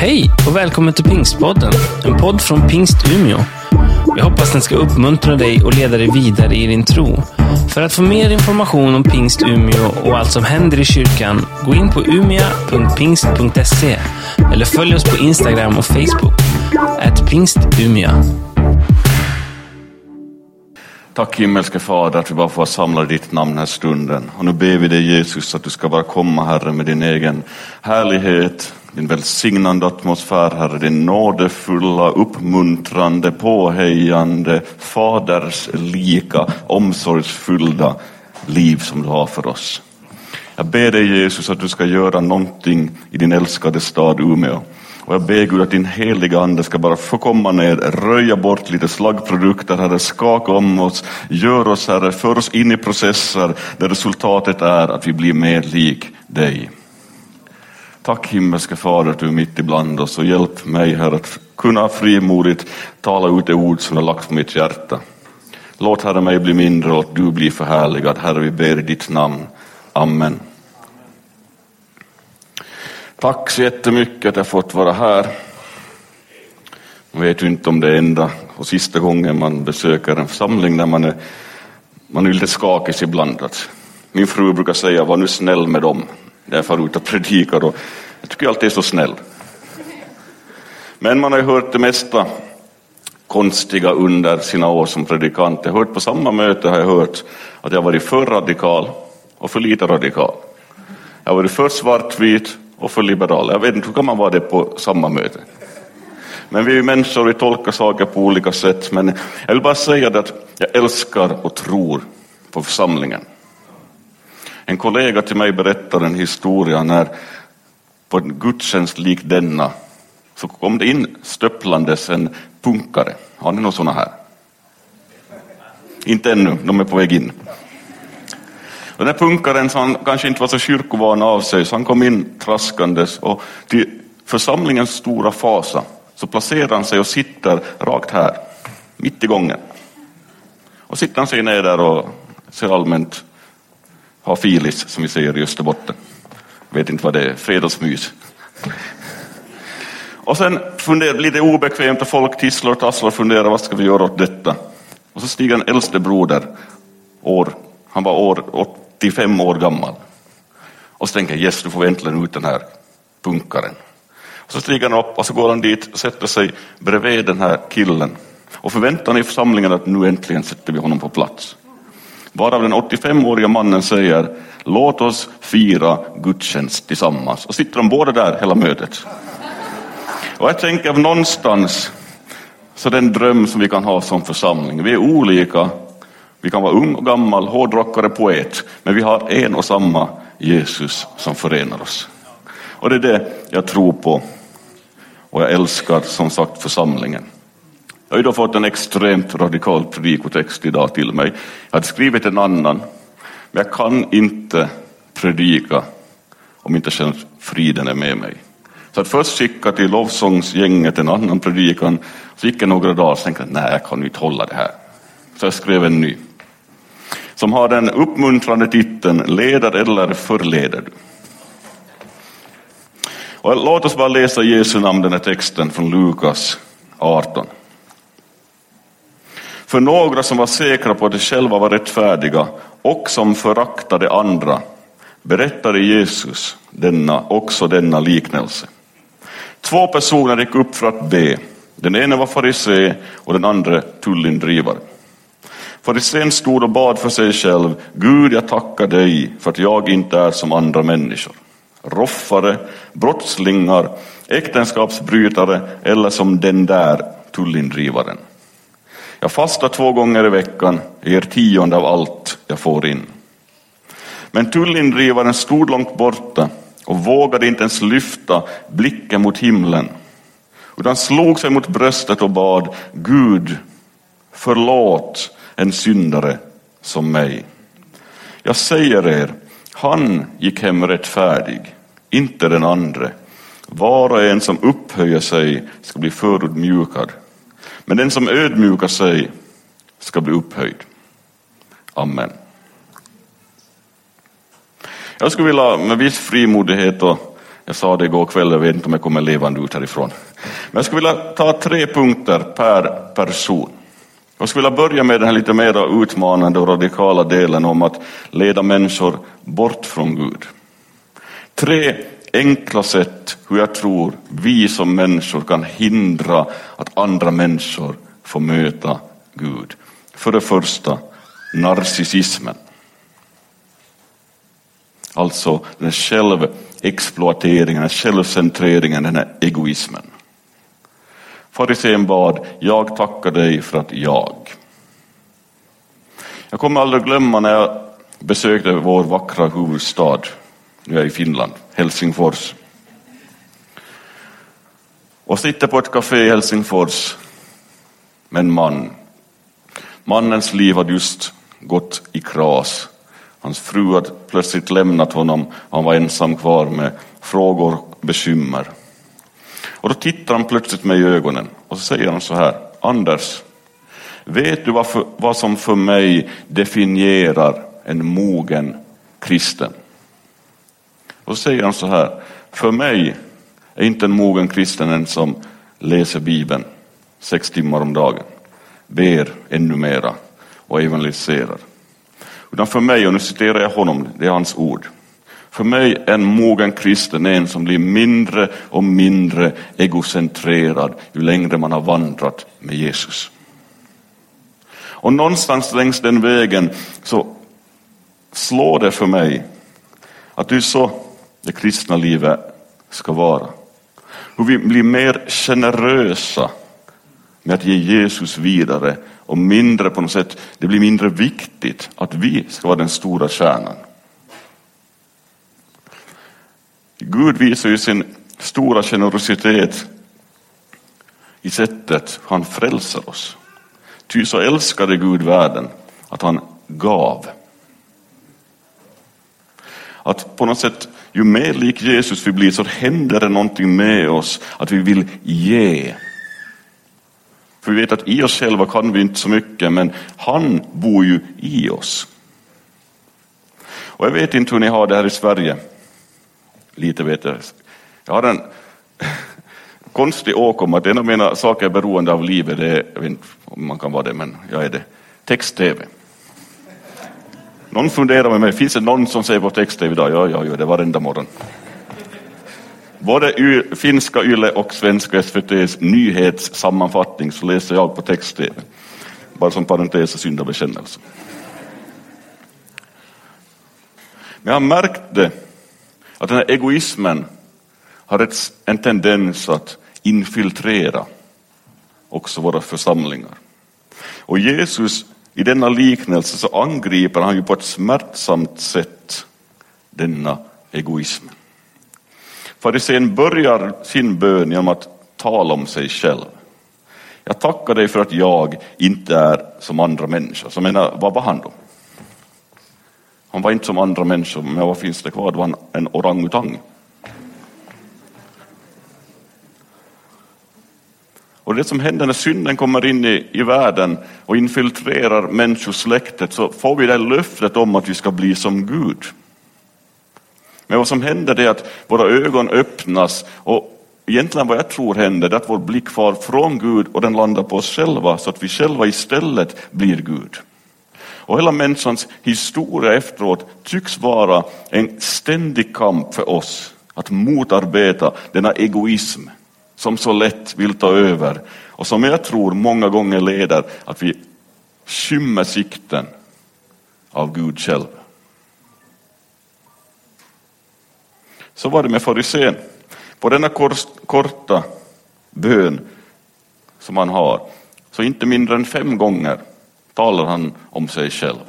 Hej och välkommen till Pingstpodden, en podd från Pingst Umeå. Jag hoppas den ska uppmuntra dig och leda dig vidare i din tro. För att få mer information om Pingst Umeå och allt som händer i kyrkan, gå in på umia.pingst.se eller följ oss på Instagram och Facebook, at pingstumia. Tack himmelske Fader att vi bara får samla ditt namn den här stunden. Och nu ber vi dig Jesus att du ska bara komma Herre med din egen härlighet, din välsignande atmosfär Herre, din nådefulla, uppmuntrande, påhejande, faderslika, omsorgsfyllda liv som du har för oss. Jag ber dig Jesus att du ska göra någonting i din älskade stad Umeå. Och jag ber Gud att din heliga ande ska bara få komma ner, röja bort lite slaggprodukter, Herre, skaka om oss, gör oss, Herre, för oss in i processer där resultatet är att vi blir mer lik dig. Tack himmelske Fader att du är mitt ibland oss och hjälp mig, Herre, att kunna frimodigt tala ut det ord som du har lagt på mitt hjärta. Låt Herre mig bli mindre och att du blir förhärligad. Herre, vi ber i ditt namn. Amen. Tack så jättemycket att jag fått vara här. Man vet ju inte om det är enda och sista gången man besöker en församling där man är, man är lite skakig ibland. Min fru brukar säga, var nu snäll med dem. När jag far ut och predikar och jag tycker alltid är så snäll. Men man har ju hört det mesta konstiga under sina år som predikant. Jag har hört på samma möte har jag hört att jag varit för radikal och för lite radikal. Jag har varit för svartvit och för liberal. Jag vet inte, hur kan man vara det på samma möte? Men vi är ju människor, vi tolkar saker på olika sätt. Men jag vill bara säga det att jag älskar och tror på församlingen. En kollega till mig berättade en historia när på en gudstjänst lik denna så kom det in stöpplandes en punkare. Har ni några sådana här? Inte ännu, de är på väg in. Den här punkaren, så han kanske inte var så kyrkovan av sig, så han kom in traskandes och till församlingens stora fasa så placerar han sig och sitter rakt här, mitt i gången. Och sitter han sig ner där och ser allmänt ha filis, som vi säger i Österbotten. Jag Vet inte vad det är, fredagsmys. Och sen funderar, blir det obekvämt och folk tisslar och tasslar och funderar vad ska vi göra åt detta? Och så stiger en äldste broder, år, han var år 85 år gammal. Och så tänker jag, yes, nu får vi äntligen ut den här punkaren. Och så stiger han upp och så går han dit och sätter sig bredvid den här killen. Och förväntar i församlingen att nu äntligen sätter vi honom på plats. Varav den 85-åriga mannen säger, låt oss fira gudstjänst tillsammans. Och sitter de båda där hela mötet. Och jag tänker någonstans, så den dröm som vi kan ha som församling. Vi är olika, vi kan vara ung och gammal, hårdrockare, poet, men vi har en och samma Jesus som förenar oss. Och det är det jag tror på. Och jag älskar som sagt församlingen. Jag har ju då fått en extremt radikal predikotext idag till mig. Jag hade skrivit en annan, men jag kan inte predika om inte känner friden är med mig. Så att först skicka till lovsångsgänget en annan predikan, så gick det några dagar och tänkte jag, nej jag kan inte hålla det här. Så jag skrev en ny. Som har den uppmuntrande titeln Leder eller förleder du? Och låt oss bara läsa Jesu namn, den här texten från Lukas 18. För några som var säkra på att de själva var rättfärdiga och som föraktade andra berättade Jesus denna, också denna liknelse. Två personer gick upp för att be. Den ene var farisé och den andra tullindrivare. Farisén stod och bad för sig själv. Gud, jag tackar dig för att jag inte är som andra människor. Roffare, brottslingar, äktenskapsbrytare eller som den där tullindrivaren. Jag fastar två gånger i veckan, ger tionde av allt jag får in. Men tullindrivaren stod långt borta och vågade inte ens lyfta blicken mot himlen, utan slog sig mot bröstet och bad Gud, förlåt en syndare som mig. Jag säger er, han gick hem rättfärdig, inte den andre. Var och en som upphöjer sig ska bli förödmjukad, men den som ödmjukar sig ska bli upphöjd. Amen. Jag skulle vilja med viss frimodighet och Jag sa det igår kväll, jag vet inte om jag kommer levande ut härifrån. Men jag skulle vilja ta tre punkter per person. Jag skulle vilja börja med den här lite mer utmanande och radikala delen om att leda människor bort från Gud. Tre enkla sätt hur jag tror vi som människor kan hindra att andra människor får möta Gud. För det första, narcissismen. Alltså den här självexploateringen, självcentreringen, den här egoismen. Farisén bad, jag tackar dig för att jag. Jag kommer aldrig glömma när jag besökte vår vackra huvudstad, nu är jag i Finland, Helsingfors. Och sitter på ett café i Helsingfors med en man. Mannens liv hade just gått i kras. Hans fru hade plötsligt lämnat honom. Han var ensam kvar med frågor, och bekymmer. Och då tittar han plötsligt mig i ögonen och så säger han så här, Anders, vet du vad, för, vad som för mig definierar en mogen kristen? Då säger han så här, för mig är inte en mogen kristen en som läser Bibeln sex timmar om dagen, ber ännu mera och evangeliserar. Utan för mig, och nu citerar jag honom, det är hans ord, för mig en mogen kristen är en som blir mindre och mindre egocentrerad ju längre man har vandrat med Jesus. Och någonstans längs den vägen så slår det för mig att du är så det kristna livet ska vara. Hur vi blir mer generösa med att ge Jesus vidare och mindre på något sätt, det blir mindre viktigt att vi ska vara den stora kärnan. Gud visar ju sin stora generositet i sättet han frälser oss. Ty så älskade Gud världen att han gav. Att på något sätt, ju mer lik Jesus vi blir så händer det någonting med oss, att vi vill ge. För vi vet att i oss själva kan vi inte så mycket, men han bor ju i oss. Och jag vet inte hur ni har det här i Sverige. Lite vet jag. Jag har en konstig åkomma att en av mina saker är beroende av livet, det är, jag vet inte om man kan vara det, men jag är det, text-tv. Någon funderar med mig, finns det någon som säger på text-tv idag? Ja, ja, ja, det varenda morgon. Både finska YLE och svenska SVTs nyhetssammanfattning så läser jag på text-tv. Bara som parentes och syndabekännelse. Men jag har märkt att den här egoismen har ett, en tendens att infiltrera också våra församlingar. Och Jesus, i denna liknelse så angriper han ju på ett smärtsamt sätt denna egoism. Farisén börjar sin bön genom att tala om sig själv. Jag tackar dig för att jag inte är som andra människor. Så menar, vad var han då? Han var inte som andra människor, men vad finns det kvar? Det var en orangutang. Och det som händer när synden kommer in i, i världen och infiltrerar människosläktet så får vi det löftet om att vi ska bli som Gud. Men vad som händer är att våra ögon öppnas och egentligen vad jag tror händer är att vår blick far från Gud och den landar på oss själva så att vi själva istället blir Gud. Och hela människans historia efteråt tycks vara en ständig kamp för oss att motarbeta denna egoism som så lätt vill ta över och som jag tror många gånger leder att vi skymmer sikten av Gud själv. Så var det med farisén. På denna korta bön som han har, så inte mindre än fem gånger talar han om sig själv.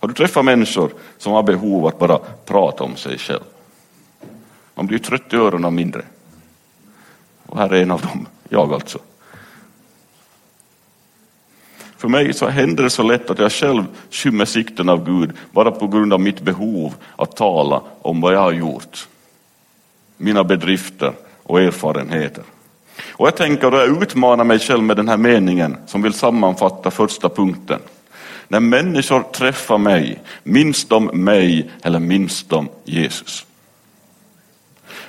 Har du träffat människor som har behov att bara prata om sig själv? Man blir trött i öronen mindre. Och här är en av dem, jag alltså. För mig så händer det så lätt att jag själv skymmer sikten av Gud bara på grund av mitt behov att tala om vad jag har gjort. Mina bedrifter och erfarenheter. Och jag tänker att jag utmanar mig själv med den här meningen som vill sammanfatta första punkten. När människor träffar mig, minns de mig eller minns de Jesus?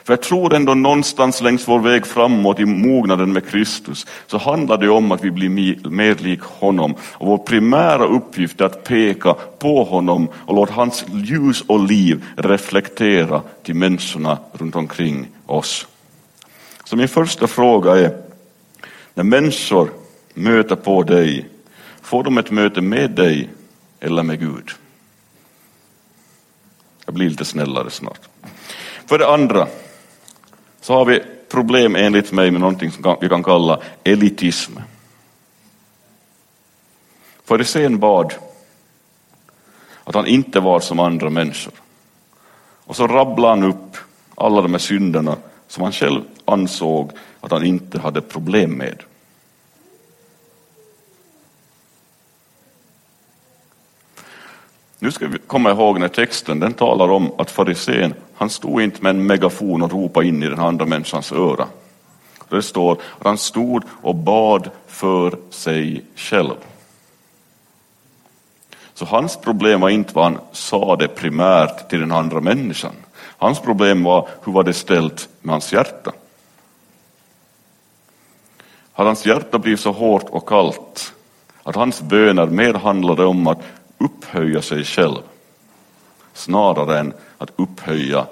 För jag tror ändå någonstans längs vår väg framåt i mognaden med Kristus så handlar det om att vi blir mer lik honom. Och vår primära uppgift är att peka på honom och låta hans ljus och liv reflektera till människorna runt omkring oss. Så min första fråga är, när människor möter på dig, får de ett möte med dig eller med Gud? Jag blir lite snällare snart. För det andra, så har vi problem enligt mig med någonting som vi kan kalla elitism. Farisén bad att han inte var som andra människor. Och så rabblade han upp alla de här synderna som han själv ansåg att han inte hade problem med. Nu ska vi komma ihåg när texten den talar om att farisén, han stod inte med en megafon och ropade in i den andra människans öra. Det står att han stod och bad för sig själv. Så hans problem var inte vad han sa det primärt till den andra människan. Hans problem var hur var det ställt med hans hjärta. Hade hans hjärta blivit så hårt och kallt att hans böner mer handlade om att upphöja sig själv snarare än att upphöja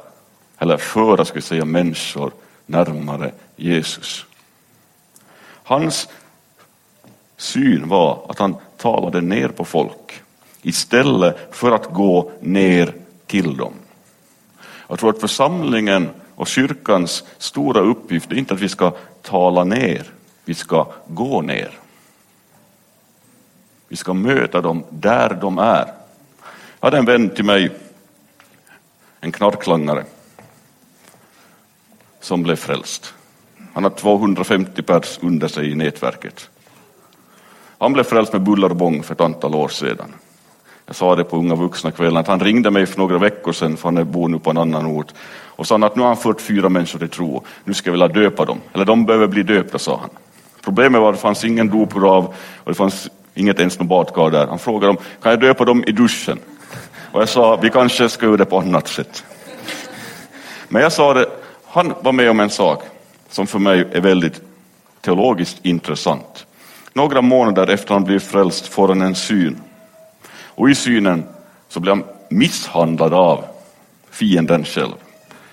eller föra ska vi säga, människor närmare Jesus. Hans syn var att han talade ner på folk istället för att gå ner till dem. Jag tror att församlingen och kyrkans stora uppgift är inte att vi ska tala ner, vi ska gå ner. Vi ska möta dem där de är. Jag hade en vän till mig, en knarklangare, som blev frälst. Han har 250 pers under sig i nätverket. Han blev frälst med buller och bång för ett antal år sedan. Jag sa det på Unga vuxna-kvällen att han ringde mig för några veckor sedan, för han bor nu på en annan ort, och sa att nu har han fört fyra människor till tro, nu ska jag vilja döpa dem. Eller de behöver bli döpta, sa han. Problemet var att det fanns ingen dopgrav och det fanns inget ens något badkar där. Han frågade om, kan jag döpa dem i duschen? Och jag sa, vi kanske ska göra det på annat sätt. Men jag sa det, han var med om en sak som för mig är väldigt teologiskt intressant. Några månader efter han blev frälst får han en syn. Och i synen så blev han misshandlad av fienden själv.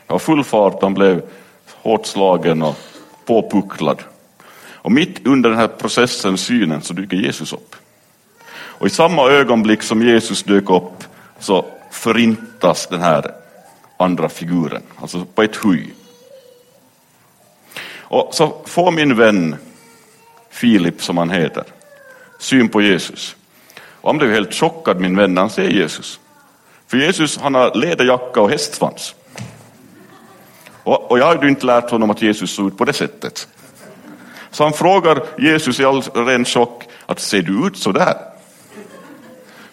Det var full fart, han blev hårt slagen och påpucklad. Och mitt under den här processen, synen, så dyker Jesus upp. Och i samma ögonblick som Jesus dök upp så förintas den här andra figuren, alltså på ett huj. Och så får min vän Filip, som han heter, syn på Jesus. Och han blev helt chockad, min vän, när han ser Jesus. För Jesus han har läderjacka och hästsvans. Och, och jag har ju inte lärt honom att Jesus såg ut på det sättet. Så han frågar Jesus i all ren chock att ser du ut så där?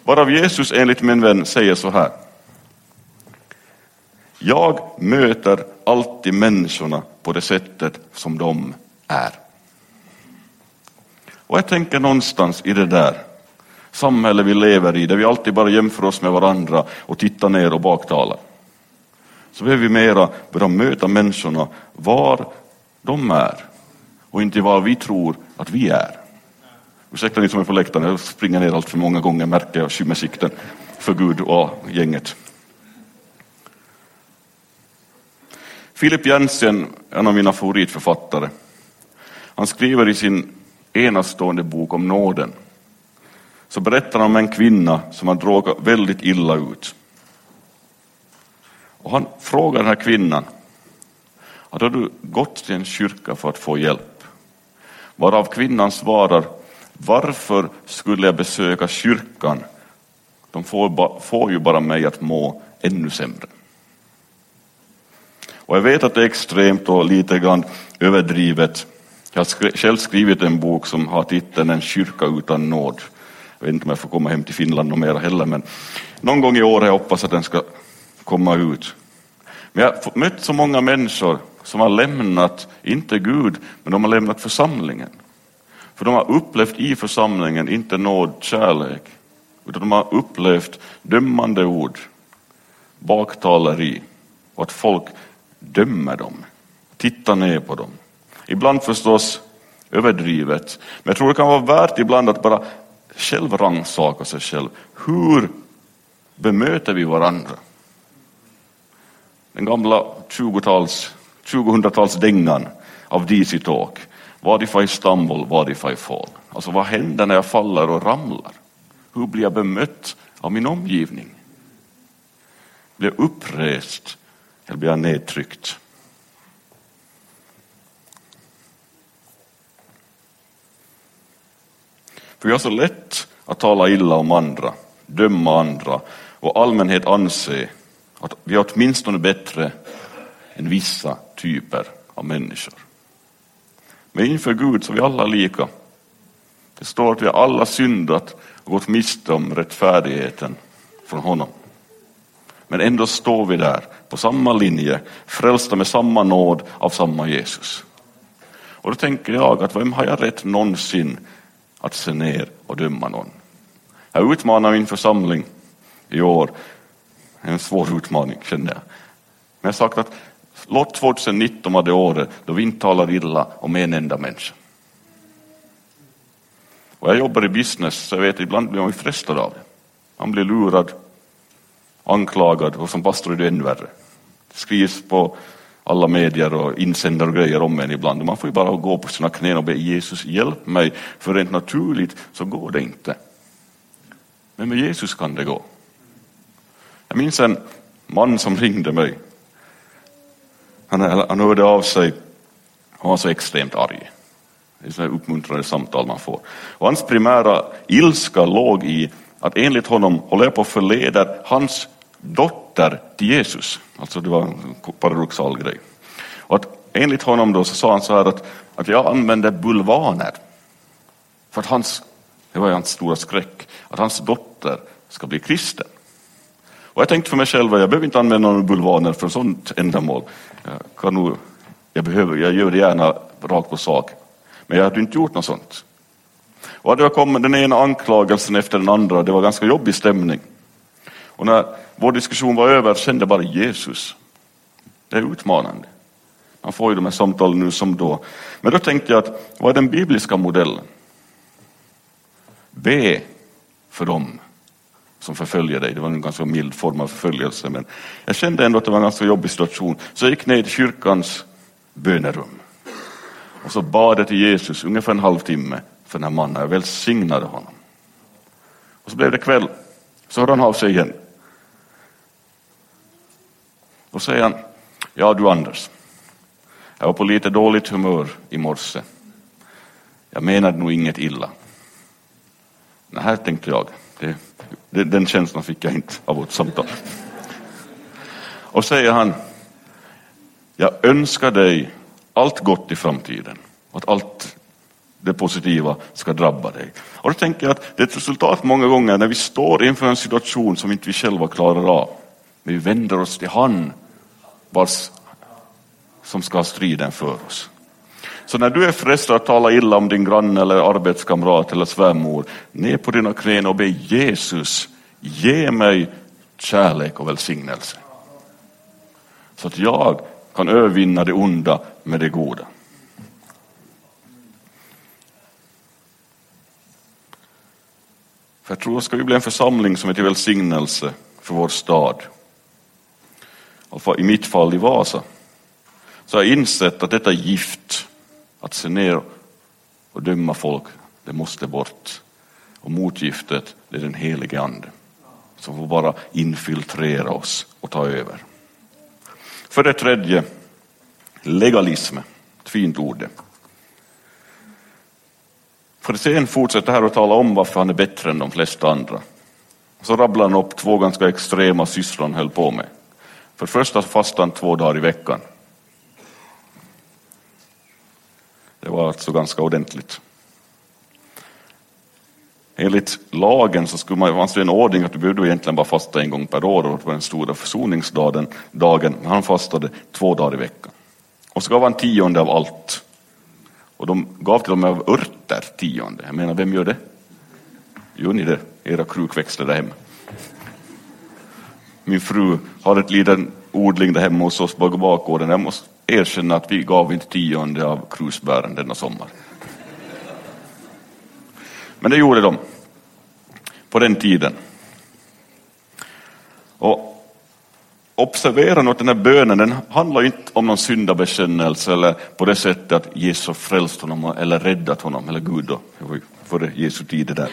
Varav Jesus enligt min vän säger så här. Jag möter alltid människorna på det sättet som de är. Och jag tänker någonstans i det där samhälle vi lever i, där vi alltid bara jämför oss med varandra och tittar ner och baktalar. Så behöver vi mera börja möta människorna var de är och inte vad vi tror att vi är. Ursäkta ni som är på läktaren, jag springer ner allt för många gånger, märker jag, skymmer sikten för Gud och gänget. Philip Jensen, en av mina favoritförfattare, han skriver i sin enastående bok om nåden, så berättar han om en kvinna som har råkat väldigt illa ut. Och han frågar den här kvinnan, har du gått till en kyrka för att få hjälp? Varav kvinnan svarar, varför skulle jag besöka kyrkan? De får, får ju bara mig att må ännu sämre. Och jag vet att det är extremt och lite grann överdrivet. Jag har själv skrivit en bok som har titeln En kyrka utan nåd. Jag vet inte om jag får komma hem till Finland och mera heller, men någon gång i år har jag hoppas att den ska komma ut. Men jag har mött så många människor som har lämnat, inte Gud, men de har lämnat församlingen. För de har upplevt i församlingen inte nåd, kärlek, utan de har upplevt dömande ord, baktaleri och att folk dömer dem, tittar ner på dem. Ibland förstås överdrivet, men jag tror det kan vara värt ibland att bara själv rannsaka sig själv. Hur bemöter vi varandra? Den gamla 20-tals, 2000-talsdängan av DC Talk. What if I stumble, what if I fall? Alltså vad händer när jag faller och ramlar? Hur blir jag bemött av min omgivning? Blir jag upprest eller blir jag nedtryckt? För vi har så lätt att tala illa om andra, döma andra och allmänhet anse att vi är åtminstone bättre än vissa typer av människor. Men inför Gud så är vi alla lika. Det står att vi alla syndat och gått miste om rättfärdigheten från honom. Men ändå står vi där på samma linje, frälsta med samma nåd av samma Jesus. Och då tänker jag att vem har jag rätt någonsin att se ner och döma någon? Jag utmanar min församling i år. En svår utmaning känner jag. Men jag har sagt att låt 2019 vara det året då vi inte talar illa om en enda människa. Och jag jobbar i business så jag vet att ibland blir man frestad av det. Man blir lurad, anklagad och som pastor är det ännu värre. Det skrivs på alla medier och insändare och grejer om en ibland. Man får ju bara gå på sina knän och be Jesus hjälp mig, för rent naturligt så går det inte. Men med Jesus kan det gå. Jag minns en man som ringde mig. Han, han hörde av sig, han var så extremt arg. Det är sådana uppmuntrande samtal man får. Och hans primära ilska låg i att enligt honom håller jag på att förleda hans dotter till Jesus. Alltså det var en paradoxal grej. Och att enligt honom då så sa han så här att, att jag använder bulvaner. För att hans, det var hans stora skräck, att hans dotter ska bli kristen. Och jag tänkte för mig själv, att jag behöver inte använda några bulvaner för sånt ändamål. Jag, kan nog, jag, behöver, jag gör det gärna rakt på sak. Men jag hade inte gjort något sånt. Och det kom den ena anklagelsen efter den andra, det var ganska jobbig stämning. Och när vår diskussion var över kände jag bara Jesus. Det är utmanande. Man får ju de här samtalen nu som då. Men då tänkte jag att vad är den bibliska modellen? Be för dem som förföljer dig. Det var en ganska mild form av förföljelse. Men jag kände ändå att det var en ganska jobbig situation. Så jag gick ner till kyrkans bönerum. Och så bad jag till Jesus ungefär en halvtimme för den här mannen. Jag välsignade honom. Och så blev det kväll. Så hörde han av sig igen. Då säger han, ja du Anders, jag var på lite dåligt humör i morse. Jag menade nog inget illa. Nej, här tänkte jag. Det, den känslan fick jag inte av vårt samtal. Och säger han, jag önskar dig allt gott i framtiden. Att allt det positiva ska drabba dig. Och då tänker jag att det är ett resultat många gånger när vi står inför en situation som inte vi själva klarar av. Men vi vänder oss till han vars, som ska ha striden för oss. Så när du är frestad att tala illa om din granne eller arbetskamrat eller svärmor, ner på dina knän och be Jesus, ge mig kärlek och välsignelse. Så att jag kan övervinna det onda med det goda. För jag tror att ska vi bli en församling som är till välsignelse för vår stad, i mitt fall i Vasa, så har jag insett att detta gift, att se ner och döma folk, det måste bort. Och motgiftet, det är den helige Ande som får bara infiltrera oss och ta över. För det tredje, legalism. Ett fint ord det. Farisén fortsätter här att tala om varför han är bättre än de flesta andra. Så rabblar han upp två ganska extrema sysslor han höll på med. För det första fastade han två dagar i veckan. Det var alltså ganska ordentligt. Enligt lagen så skulle man, fanns det en ordning att du behövde egentligen bara fasta en gång per år och det var den stora försoningsdagen. Dagen, men han fastade två dagar i veckan. Och så gav han tionde av allt. Och de gav till och med av örter tionde. Jag menar, vem gör det? Gör ni det? era krukväxter där hemma. Min fru har ett liten odling där hemma hos oss på bakgården. Jag måste erkänna att vi gav inte tionde av krusbären denna sommar. Men det gjorde de på den tiden. Och observera nu att den här bönen den handlar inte om någon syndabekännelse eller på det sättet att Jesus frälst honom eller räddat honom, eller Gud då, före Jesu tid det där.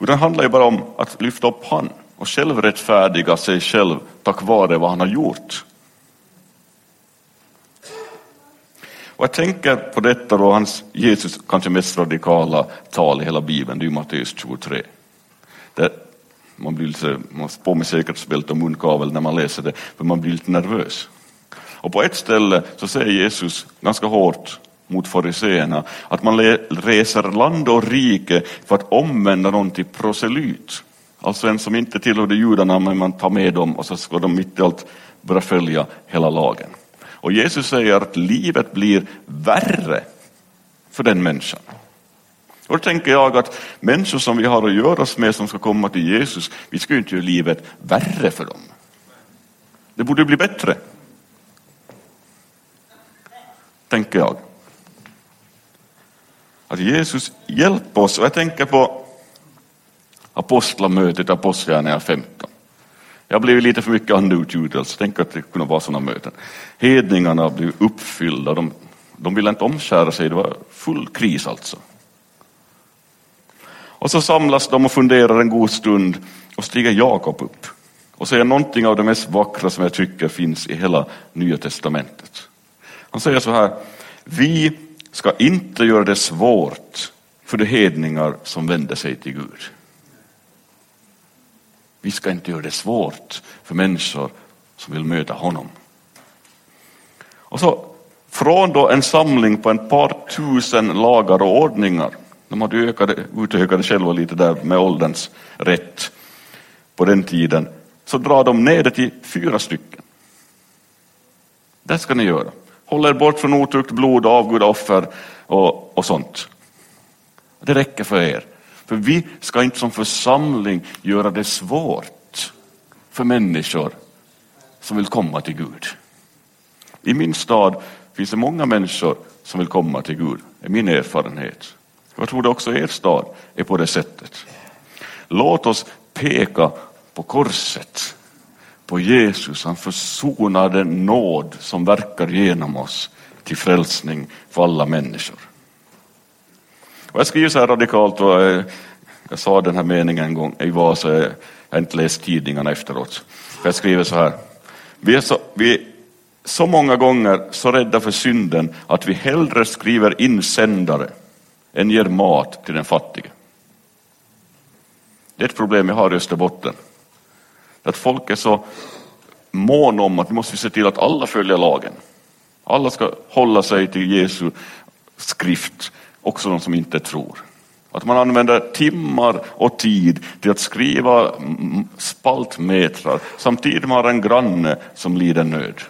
Utan det handlar ju bara om att lyfta upp han och själv rättfärdiga sig själv tack vare vad han har gjort. Och jag tänker på detta då, hans Jesus kanske mest radikala tal i hela Bibeln, det är ju Matteus 23. Där man blir lite, man får på med säkerhetsbälte och munkavel när man läser det, för man blir lite nervös. Och på ett ställe så säger Jesus ganska hårt mot fariseerna att man reser land och rike för att omvända någon till proselyt. Alltså en som inte tillhörde judarna men man tar med dem och så ska de mitt i allt börja följa hela lagen. Och Jesus säger att livet blir värre för den människan. Och då tänker jag att människor som vi har att göra med som ska komma till Jesus, vi ska ju inte göra livet värre för dem. Det borde bli bättre. Tänker jag. Att Jesus hjälper oss, och jag tänker på apostlamötet, Apostlagärningarna 15. Jag har blivit lite för mycket underutgjutelse, tänk att det kunde vara sådana möten. Hedningarna blev uppfyllda, de, de ville inte omskära sig, det var full kris alltså. Och så samlas de och funderar en god stund och stiger Jakob upp och säger någonting av det mest vackra som jag tycker finns i hela Nya Testamentet. Han säger så här, vi ska inte göra det svårt för de hedningar som vänder sig till Gud. Vi ska inte göra det svårt för människor som vill möta honom. Och så från då en samling på ett par tusen lagar och ordningar, de hade ökade, utökade själva lite där med ålderns rätt på den tiden, så drar de ner det till fyra stycken. Det ska ni göra. Håll er bort från otukt, blod, avgudaoffer och, och sånt. Det räcker för er. För vi ska inte som församling göra det svårt för människor som vill komma till Gud. I min stad finns det många människor som vill komma till Gud, är min erfarenhet. Jag tror det också er stad är på det sättet. Låt oss peka på korset, på Jesus, han försonade nåd som verkar genom oss till frälsning för alla människor. Och jag skriver så här radikalt, och eh, jag sa den här meningen en gång i Vasa, eh, jag har inte läst tidningarna efteråt. Jag skriver så här, vi är så, vi är så många gånger så rädda för synden att vi hellre skriver insändare än ger mat till den fattige. Det är ett problem jag har i Österbotten. Att folk är så måna om att vi måste se till att alla följer lagen. Alla ska hålla sig till Jesu skrift också de som inte tror. Att man använder timmar och tid till att skriva spaltmetrar samtidigt man har en granne som lider nöd.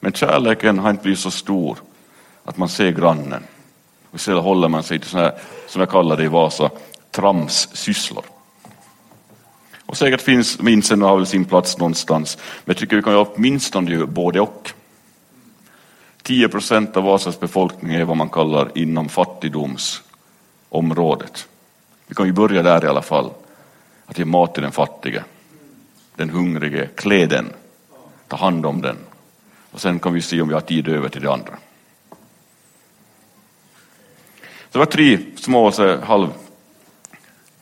Men kärleken har inte blivit så stor att man ser grannen. Istället håller man sig till sådana här, som jag kallar det i Vasa, tramssysslor. Och säkert finns minsen har väl sin plats någonstans. Men jag tycker vi kan åtminstone göra både och. 10 procent av Vasas befolkning är vad man kallar inom fattigdomsområdet. Vi kan ju börja där i alla fall. Att ge mat till den fattige, den hungrige, klä den, ta hand om den. Och sen kan vi se om vi har tid över till det andra. Det var tre små så halv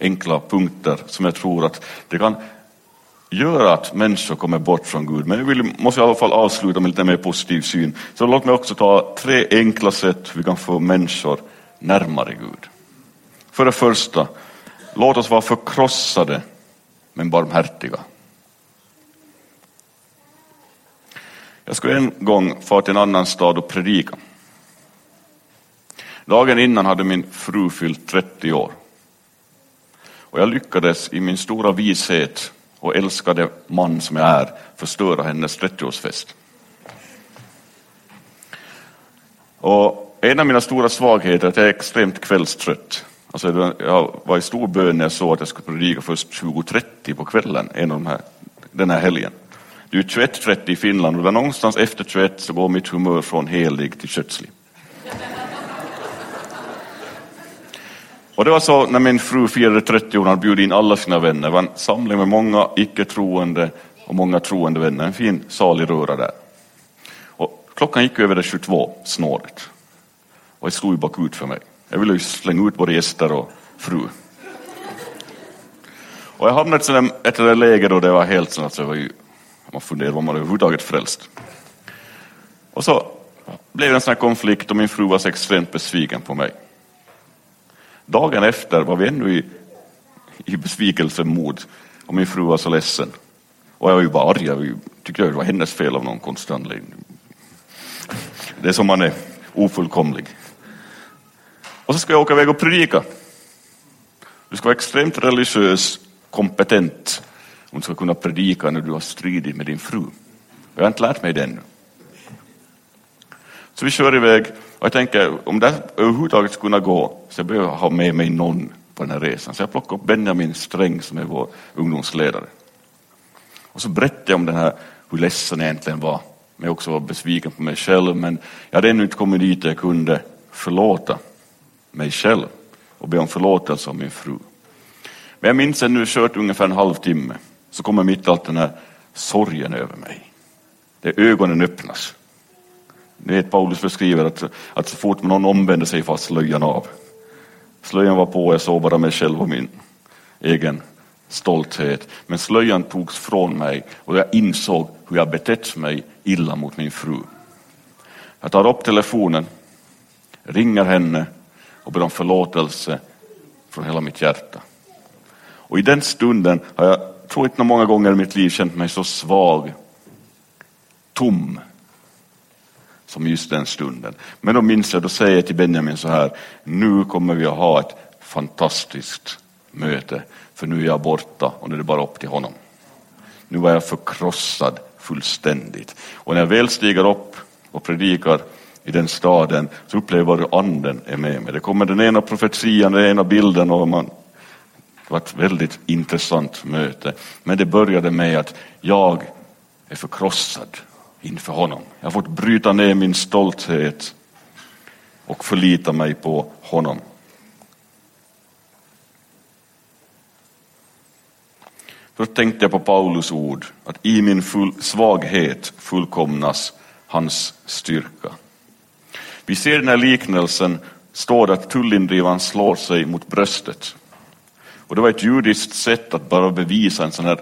enkla punkter som jag tror att det kan gör att människor kommer bort från Gud. Men jag vill, måste i alla fall avsluta med lite mer positiv syn. Så låt mig också ta tre enkla sätt hur vi kan få människor närmare Gud. För det första, låt oss vara förkrossade men barmhärtiga. Jag skulle en gång fara till en annan stad och predika. Dagen innan hade min fru fyllt 30 år. Och jag lyckades i min stora vishet och älskade man som jag är förstöra hennes 30-årsfest. Och en av mina stora svagheter är att jag är extremt kvällstrött. Alltså, jag var i stor bön när jag såg att jag skulle predika först 20.30 på kvällen en av de här, den här helgen. Det är 21.30 i Finland och där någonstans efter 21 så går mitt humör från helig till kötslig. Och det var så när min fru firade 30 år, hon bjöd in alla sina vänner. Det var en samling med många icke-troende och många troende vänner. En fin salig röra där. Och klockan gick över det 22 snåret. Och det slog ju bakut för mig. Jag ville ju slänga ut både gäster och fru. Och jag hamnade i ett, ett läge då det var helt så att jag var ju, man funderade var man överhuvudtaget frälst. Och så blev det en sån här konflikt och min fru var så extremt besviken på mig. Dagen efter var vi ännu i, i besvikelsemod och min fru var så ledsen. Och jag var ju bara arg, jag tyckte det var hennes fel av någon konstig anledning. Det är som man är ofullkomlig. Och så ska jag åka iväg och predika. Du ska vara extremt religiös, kompetent om du ska kunna predika när du har stridit med din fru. Jag har inte lärt mig det ännu. Så vi kör iväg och jag tänker om det överhuvudtaget ska kunna gå så behöver jag ha med mig någon på den här resan. Så jag plockar upp Benjamin Sträng som är vår ungdomsledare. Och så berättade jag om den här, hur ledsen jag egentligen var. Men jag också var besviken på mig själv. Men jag hade ännu inte kommit dit där jag kunde förlåta mig själv och be om förlåtelse av min fru. Men jag minns att nu kört ungefär en halvtimme så kommer mitt allt den här sorgen över mig. Det ögonen öppnas. Ni vet Paulus beskriver att, att så fort någon omvänder sig fast slöjan av. Slöjan var på, jag såg bara mig själv och min egen stolthet. Men slöjan togs från mig och jag insåg hur jag betett mig illa mot min fru. Jag tar upp telefonen, ringer henne och ber om förlåtelse från hela mitt hjärta. Och i den stunden har jag, tror inte många gånger i mitt liv känt mig så svag, tom, som just den stunden. Men då minns jag, då säger jag till Benjamin så här, nu kommer vi att ha ett fantastiskt möte, för nu är jag borta och nu är det bara upp till honom. Nu var jag förkrossad fullständigt. Och när jag väl stiger upp och predikar i den staden så upplever jag hur anden är med mig. Det kommer den ena profetian, den ena bilden och man det var ett väldigt intressant möte. Men det började med att jag är förkrossad inför honom. Jag har fått bryta ner min stolthet och förlita mig på honom. Då tänkte jag på Paulus ord, att i min full, svaghet fullkomnas hans styrka. Vi ser den här liknelsen, står det att tullindrivaren slår sig mot bröstet. Och det var ett judiskt sätt att bara bevisa en sån här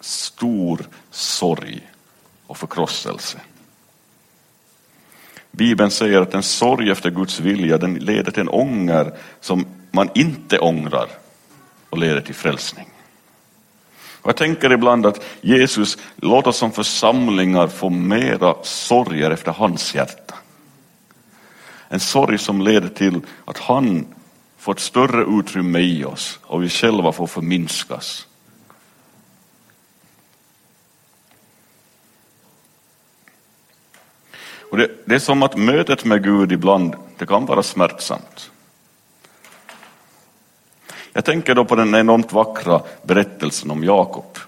stor sorg och förkrosselse. Bibeln säger att en sorg efter Guds vilja den leder till en ånger som man inte ångrar och leder till frälsning. Och jag tänker ibland att Jesus, låt oss som församlingar få mera sorger efter hans hjärta. En sorg som leder till att han får ett större utrymme i oss och vi själva får förminskas. Och det, det är som att mötet med Gud ibland, det kan vara smärtsamt. Jag tänker då på den enormt vackra berättelsen om Jakob.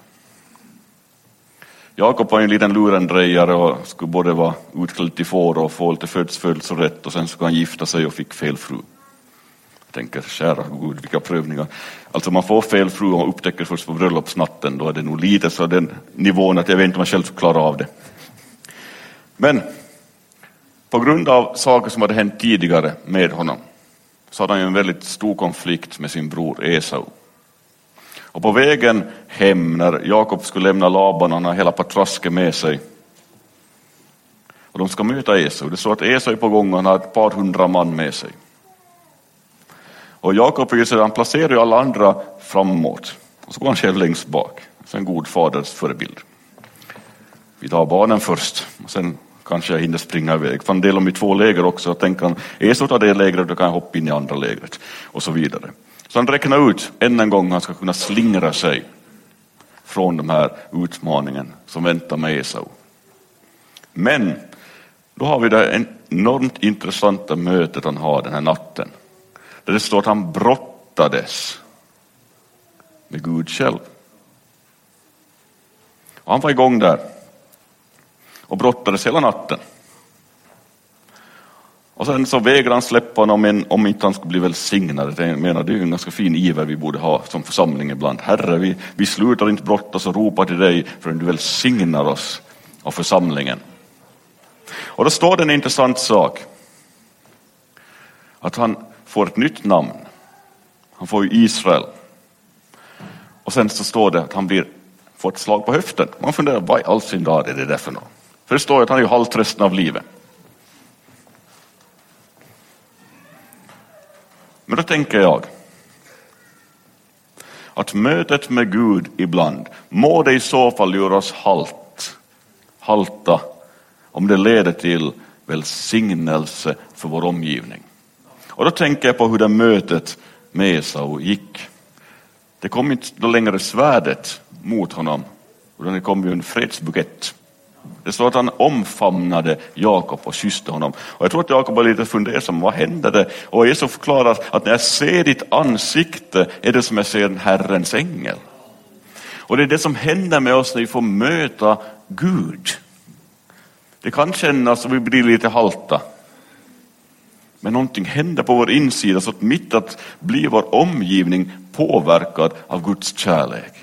Jakob var en liten lurendrejare och skulle både vara utklädd till får och få lite födsfödelserätt och sen skulle han gifta sig och fick fel fru. Jag tänker, kära Gud, vilka prövningar. Alltså man får fel fru och upptäcker först på bröllopsnatten, då är det nog lite så den nivån att jag vet inte om jag själv skulle klara av det. Men på grund av saker som hade hänt tidigare med honom så hade han en väldigt stor konflikt med sin bror Esau. Och på vägen hem när Jakob skulle lämna Laban, han har hela patrasket med sig. Och de ska möta Esau. Det står att Esau är på gång och han har ett par hundra man med sig. Och Jakob han placerar ju alla andra framåt och så går han själv längst bak. Så en god faders förebild. Vi tar barnen först och sen kanske jag hinner springa iväg. För han delar dem i två läger också. Och tänker han, Esau tar det lägret, då kan jag hoppa in i andra lägret. Och så vidare. Så han räknar ut än en gång hur han ska kunna slingra sig från den här utmaningen som väntar med Esau. Men då har vi det enormt intressanta mötet han har den här natten. Där det står att han brottades med Gud själv. Och han var igång där och brottades hela natten. Och sen så vägrade han släppa honom om inte han skulle bli välsignad. Jag menar, det är ju en ganska fin iver vi borde ha som församling ibland. Herre, vi, vi slutar inte brottas och ropa till dig förrän du välsignar oss och församlingen. Och då står det en intressant sak. Att han får ett nytt namn. Han får ju Israel. Och sen så står det att han blir, får ett slag på höften. Man funderar, vad i all sin dag är det där för något? För det står att han är ju halt resten av livet. Men då tänker jag att mötet med Gud ibland, må det i så fall göra oss halt, halta om det leder till välsignelse för vår omgivning. Och då tänker jag på hur det mötet med Esau gick. Det kom inte då längre svärdet mot honom, utan det kom ju en fredsbukett. Det står att han omfamnade Jakob och kysste honom. Och jag tror att Jakob var lite fundersam, vad hände det? Och Jesus förklarar att när jag ser ditt ansikte är det som jag ser en Herrens ängel. Och det är det som händer med oss när vi får möta Gud. Det kan kännas som vi blir lite halta. Men någonting händer på vår insida så att mitt att bli vår omgivning påverkad av Guds kärlek.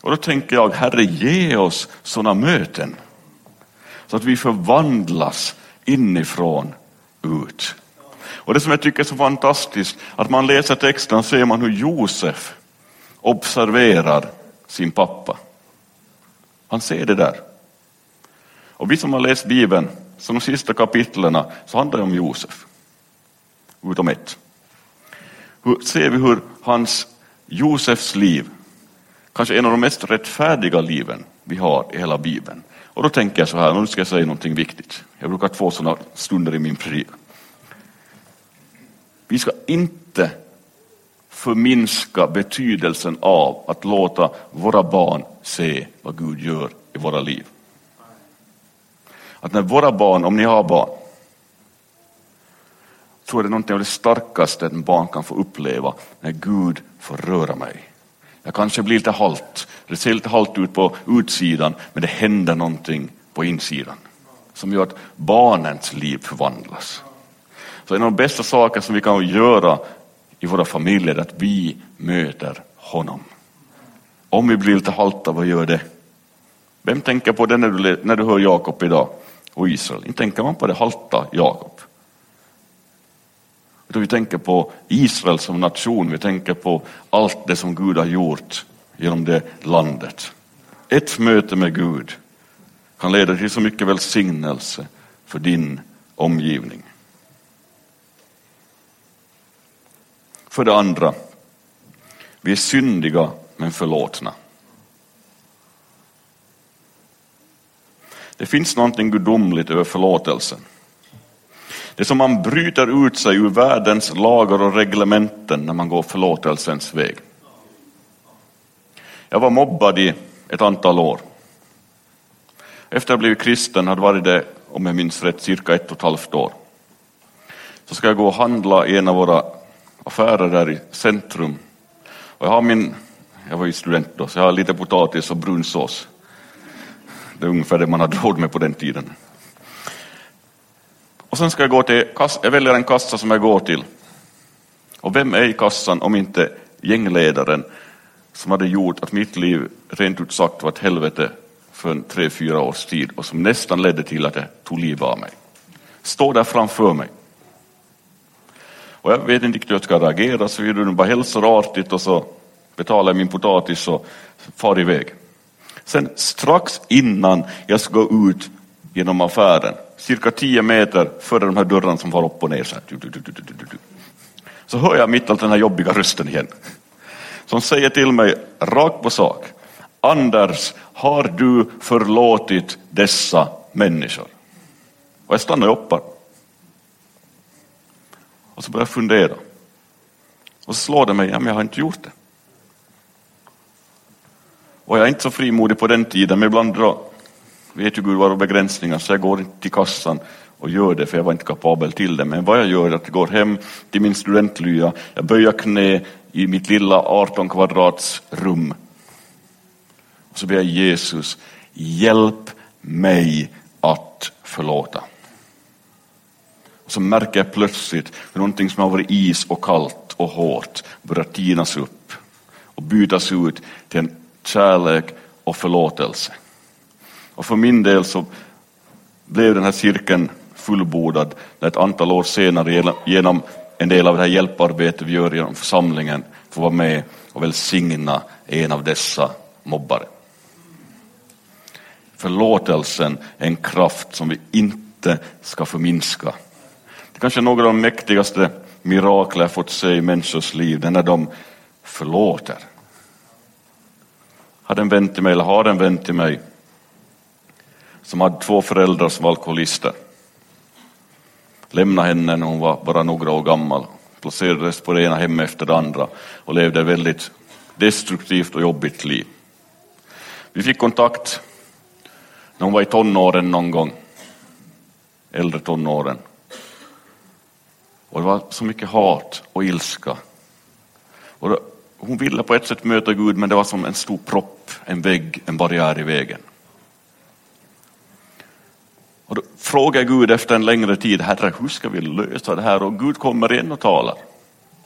Och då tänker jag, Herre ge oss sådana möten. Så att vi förvandlas inifrån ut. Och det som jag tycker är så fantastiskt, att man läser texten ser man hur Josef observerar sin pappa. Han ser det där. Och vi som har läst Bibeln, så de sista kapitlen, så handlar det om Josef. Utom ett. Hur, ser vi hur hans, Josefs liv, kanske en av de mest rättfärdiga liven vi har i hela Bibeln. Och då tänker jag så här, nu ska jag säga någonting viktigt. Jag brukar få sådana stunder i min predikan. Vi ska inte förminska betydelsen av att låta våra barn se vad Gud gör i våra liv. Att när våra barn, om ni har barn, tror jag det är någonting av det starkaste en barn kan få uppleva när Gud får röra mig. Jag kanske blir lite halt, det ser lite halt ut på utsidan, men det händer någonting på insidan som gör att barnens liv förvandlas. Så en av de bästa saker som vi kan göra i våra familjer är att vi möter honom. Om vi blir lite halta, vad gör det? Vem tänker på det när du, när du hör Jakob idag och Israel? Inte tänker man på det halta Jakob. Utan vi tänker på Israel som nation, vi tänker på allt det som Gud har gjort genom det landet. Ett möte med Gud kan leda till så mycket välsignelse för din omgivning. För det andra, vi är syndiga men förlåtna. Det finns någonting gudomligt över förlåtelsen. Det är som man bryter ut sig ur världens lagar och reglementen när man går förlåtelsens väg. Jag var mobbad i ett antal år. Efter att jag blivit kristen hade varit det, om jag minns rätt, cirka ett och ett halvt år. Så ska jag gå och handla i en av våra affärer där i centrum. Och jag har min, jag var ju student då, så jag har lite potatis och brunsås. Det är ungefär det man hade råd med på den tiden. Och sen ska jag gå till, jag väljer en kassa som jag går till. Och vem är i kassan om inte gängledaren som hade gjort att mitt liv rent ut sagt var ett helvete för en tre, fyra års tid och som nästan ledde till att jag tog livet av mig. Står där framför mig. Och jag vet inte riktigt hur jag ska reagera så vidare, bara hälsar artigt och så betalar jag min potatis och far iväg. Sen strax innan jag ska gå ut genom affären, cirka tio meter före de här dörrarna som far upp och ner. Så, här, så hör jag mitt allt den här jobbiga rösten igen. Som säger till mig rakt på sak. Anders, har du förlåtit dessa människor? Och jag stannar upp Och så börjar jag fundera. Och så slår det mig, ja men jag har inte gjort det. Och jag är inte så frimodig på den tiden, men ibland då vet ju Gud var begränsningar så jag går inte till kassan och gör det för jag var inte kapabel till det. Men vad jag gör är att jag går hem till min studentlya, jag böjer knä i mitt lilla 18 kvadrats rum. Och så ber jag Jesus, hjälp mig att förlåta. Och så märker jag plötsligt hur någonting som har varit is och kallt och hårt börjar tinas upp och bytas ut till en kärlek och förlåtelse. Och för min del så blev den här cirkeln fullbordad när ett antal år senare genom en del av det här hjälparbetet vi gör genom församlingen får vara med och välsigna en av dessa mobbare. Förlåtelsen är en kraft som vi inte ska förminska. Det kanske är några av de mäktigaste mirakler jag fått se i människors liv, det är när de förlåter. Hade en vän till mig, eller har en vän till mig, som hade två föräldrar som var alkoholister. Lämnade henne när hon var bara några år gammal, placerades på det ena hemmet efter det andra och levde ett väldigt destruktivt och jobbigt liv. Vi fick kontakt när hon var i tonåren någon gång, äldre tonåren. Och det var så mycket hat och ilska. Och hon ville på ett sätt möta Gud men det var som en stor propp, en vägg, en barriär i vägen. Och då frågar Gud efter en längre tid, Herre hur ska vi lösa det här? Och Gud kommer in och talar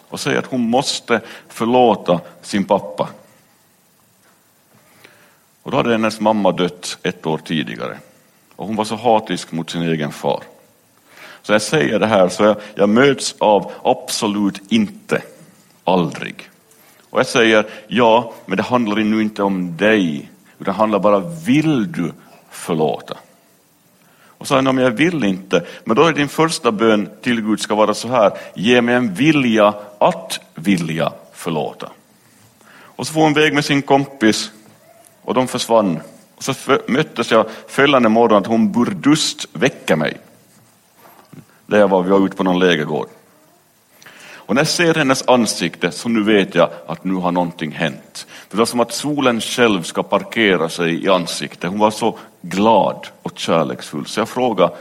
och säger att hon måste förlåta sin pappa. Och då hade hennes mamma dött ett år tidigare. Och hon var så hatisk mot sin egen far. Så jag säger det här så jag, jag möts av absolut inte, aldrig. Och jag säger ja, men det handlar nu inte om dig, utan det handlar bara vill du förlåta? Och sa han, jag vill inte. Men då är din första bön till Gud ska vara så här, ge mig en vilja att vilja förlåta. Och så får hon väg med sin kompis och de försvann. Och så möttes jag följande morgon att hon burdust väcka mig. Där jag var, vi var ute på någon lägergård. Och när jag ser hennes ansikte så nu vet jag att nu har någonting hänt. Det var som att solen själv ska parkera sig i ansiktet. Hon var så glad och kärleksfull. Så jag frågade,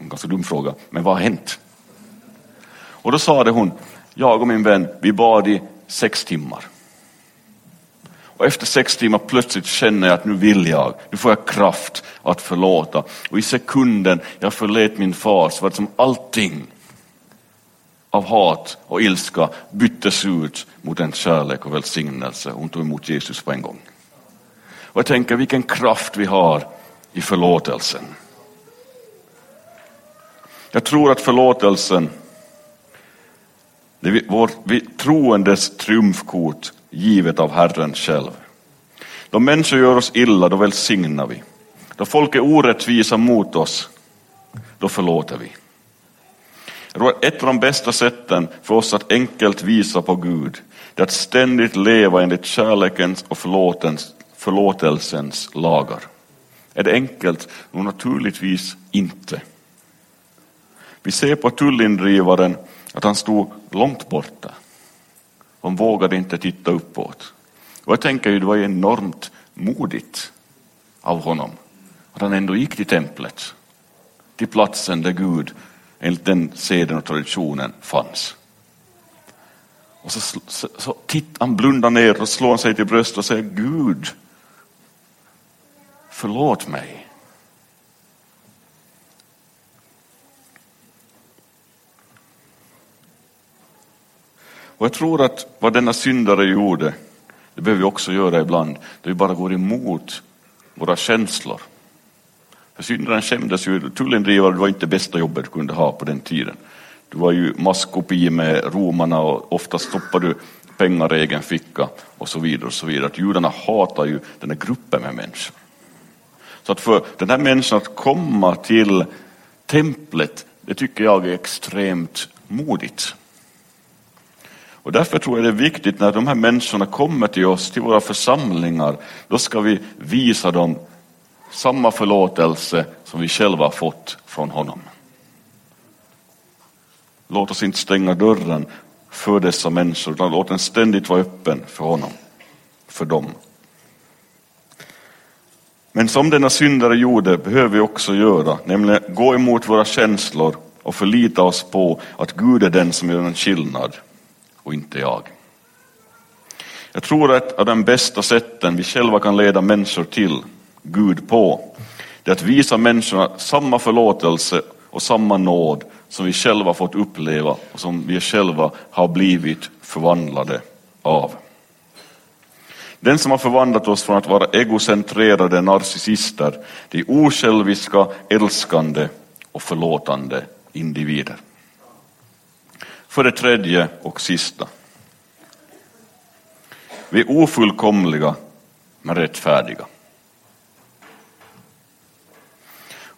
en ganska dum fråga, men vad har hänt? Och då sade hon, jag och min vän, vi bad i sex timmar. Och efter sex timmar plötsligt känner jag att nu vill jag, nu får jag kraft att förlåta. Och i sekunden jag förlät min far så var det som allting av hat och ilska byttes ut mot en kärlek och välsignelse. Hon tog emot Jesus på en gång. Och jag tänker vilken kraft vi har i förlåtelsen. Jag tror att förlåtelsen det är vår troendes triumfkort givet av Herren själv. Då människor gör oss illa, då välsignar vi. Då folk är orättvisa mot oss, då förlåter vi. Ett av de bästa sätten för oss att enkelt visa på Gud, det är att ständigt leva enligt kärlekens och förlåtelsens lagar. Är det enkelt? No, naturligtvis inte. Vi ser på tullindrivaren att han stod långt borta. Han vågade inte titta uppåt. Och jag tänker ju det var enormt modigt av honom att han ändå gick till templet, till platsen där Gud enligt den seden och traditionen fanns. Och så, så, så titt, han blundar ner och slår sig till bröstet och säger Gud, förlåt mig. Och jag tror att vad denna syndare gjorde, det behöver vi också göra ibland, det vi bara går emot våra känslor. För syndaren skämdes ju, tullindrivare var inte bästa jobbet du kunde ha på den tiden. Du var ju maskopi med romarna och ofta stoppade du pengar i egen ficka och så vidare. och så vidare. Att judarna hatar ju den här gruppen med människor. Så att för den här människan att komma till templet, det tycker jag är extremt modigt. Och därför tror jag det är viktigt när de här människorna kommer till oss, till våra församlingar, då ska vi visa dem samma förlåtelse som vi själva har fått från honom. Låt oss inte stänga dörren för dessa människor, utan låt den ständigt vara öppen för honom, för dem. Men som denna syndare gjorde behöver vi också göra, nämligen gå emot våra känslor och förlita oss på att Gud är den som gör en skillnad och inte jag. Jag tror att av de bästa sätten vi själva kan leda människor till Gud på, det är att visa människorna samma förlåtelse och samma nåd som vi själva fått uppleva och som vi själva har blivit förvandlade av. Den som har förvandlat oss från att vara egocentrerade narcissister till osjälviska, älskande och förlåtande individer. För det tredje och sista. Vi är ofullkomliga men rättfärdiga.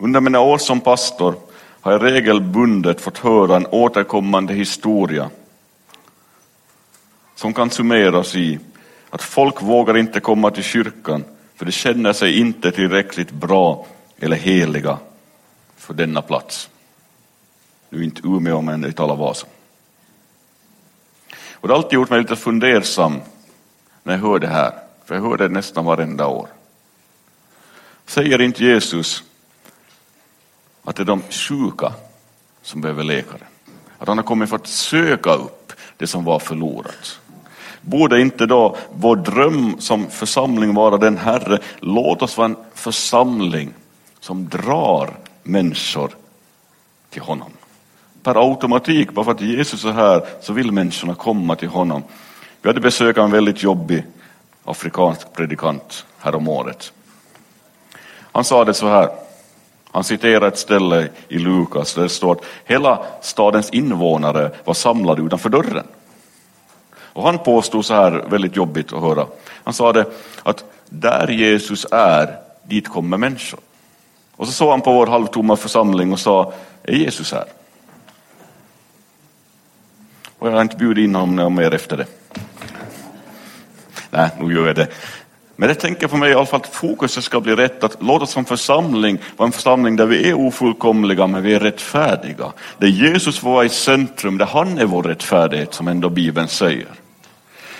Under mina år som pastor har jag regelbundet fått höra en återkommande historia som kan summeras i att folk vågar inte komma till kyrkan för de känner sig inte tillräckligt bra eller heliga för denna plats. Nu inte Umeå, men i Talavasa. Och det har alltid gjort mig lite fundersam när jag hör det här, för jag hör det nästan varenda år. Säger inte Jesus att det är de sjuka som behöver läkare? Att han har kommit för att söka upp det som var förlorat. Borde inte då vår dröm som församling vara den Herre, låt oss vara en församling som drar människor till honom. Per automatik, bara för att Jesus är här, så vill människorna komma till honom. Vi hade besök av en väldigt jobbig afrikansk predikant häromåret. Han sa det så här, han citerar ett ställe i Lukas där det står att hela stadens invånare var samlade utanför dörren. Och han påstod så här, väldigt jobbigt att höra, han sa det att där Jesus är, dit kommer människor. Och så såg han på vår halvtomma församling och sa, är Jesus här? Och jag har inte bjudit in honom mer efter det. Nej, nu gör jag det. Men jag tänker på mig i alla fall att fokuset ska bli rätt, att låt oss som församling vara en församling där vi är ofullkomliga men vi är rättfärdiga. Där Jesus får vara i centrum, där han är vår rättfärdighet som ändå Bibeln säger.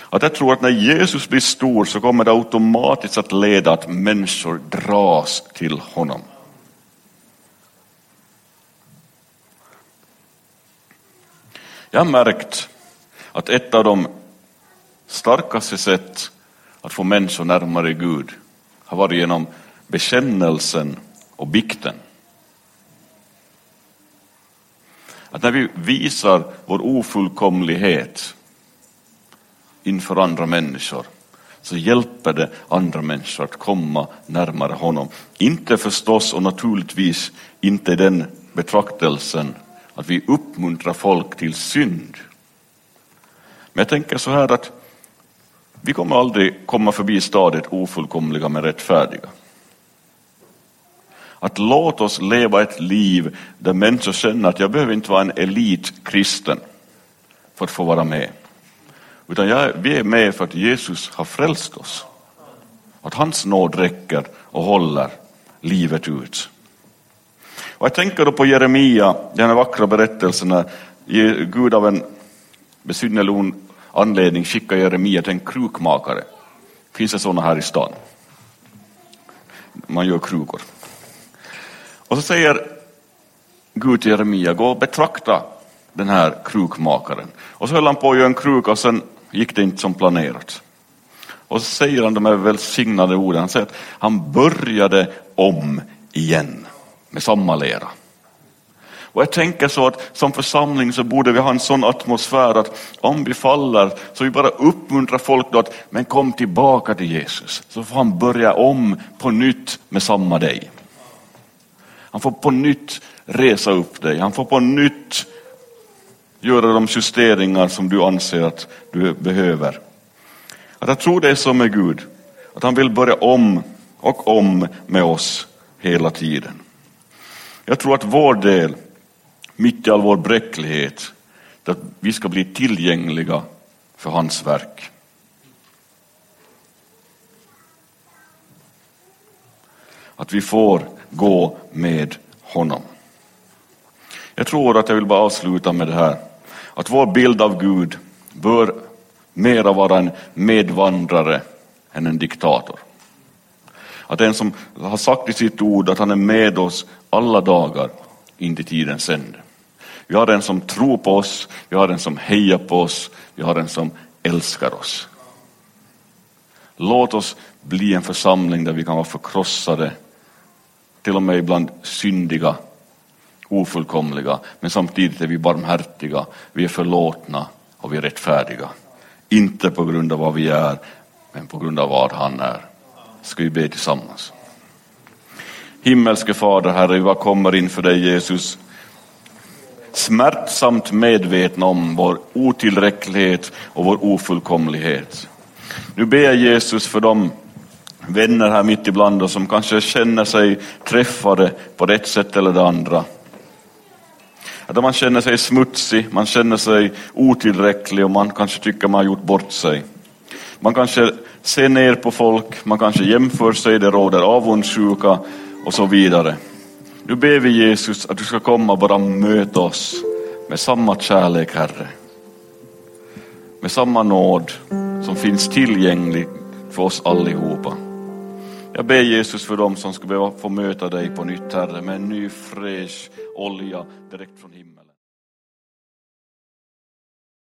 Att jag tror att när Jesus blir stor så kommer det automatiskt att leda att människor dras till honom. Jag har märkt att ett av de starkaste sätt att få människor närmare Gud har varit genom bekännelsen och bikten. Att när vi visar vår ofullkomlighet inför andra människor så hjälper det andra människor att komma närmare honom. Inte förstås och naturligtvis inte den betraktelsen att vi uppmuntrar folk till synd. Men jag tänker så här att vi kommer aldrig komma förbi stadiet ofullkomliga men rättfärdiga. Att låt oss leva ett liv där människor känner att jag behöver inte vara en elitkristen för att få vara med. Utan jag, vi är med för att Jesus har frälst oss. Att hans nåd räcker och håller livet ut. Och jag tänker då på Jeremia, den här vackra berättelsen när Gud av en besynnerlig anledning skickar Jeremia till en krukmakare. Finns det sådana här i stan? Man gör krukor. Och så säger Gud till Jeremia, gå och betrakta den här krukmakaren. Och så höll han på att göra en kruka och sen gick det inte som planerat. Och så säger han de här välsignade orden, han säger att han började om igen med samma lera. Och jag tänker så att som församling så borde vi ha en sån atmosfär att om vi faller så vi bara uppmuntrar folk då att men kom tillbaka till Jesus. Så får han börja om på nytt med samma dig. Han får på nytt resa upp dig, han får på nytt göra de justeringar som du anser att du behöver. Att jag tror det är så med Gud, att han vill börja om och om med oss hela tiden. Jag tror att vår del, mitt i all vår bräcklighet, att vi ska bli tillgängliga för hans verk. Att vi får gå med honom. Jag tror att jag vill bara avsluta med det här. Att vår bild av Gud bör mera vara en medvandrare än en diktator. Att den som har sagt i sitt ord att han är med oss alla dagar in till tidens ände. Vi har en som tror på oss, vi har en som hejar på oss, vi har en som älskar oss. Låt oss bli en församling där vi kan vara förkrossade, till och med ibland syndiga, ofullkomliga, men samtidigt är vi barmhärtiga, vi är förlåtna och vi är rättfärdiga. Inte på grund av vad vi är, men på grund av vad han är. Ska vi be tillsammans? Himmelske Fader, Herre, vi kommer inför dig Jesus, smärtsamt medvetna om vår otillräcklighet och vår ofullkomlighet. Nu ber jag Jesus för de vänner här mitt ibland oss som kanske känner sig träffade på ett sätt eller det andra. Att man känner sig smutsig, man känner sig otillräcklig och man kanske tycker man har gjort bort sig. Man kanske ser ner på folk, man kanske jämför sig, det råder avundsjuka och så vidare. Nu ber vi Jesus att du ska komma och bara möta oss med samma kärlek, Herre. Med samma nåd som finns tillgänglig för oss allihopa. Jag ber Jesus för dem som ska behöva få möta dig på nytt, Herre, med en ny fräsch olja direkt från himlen.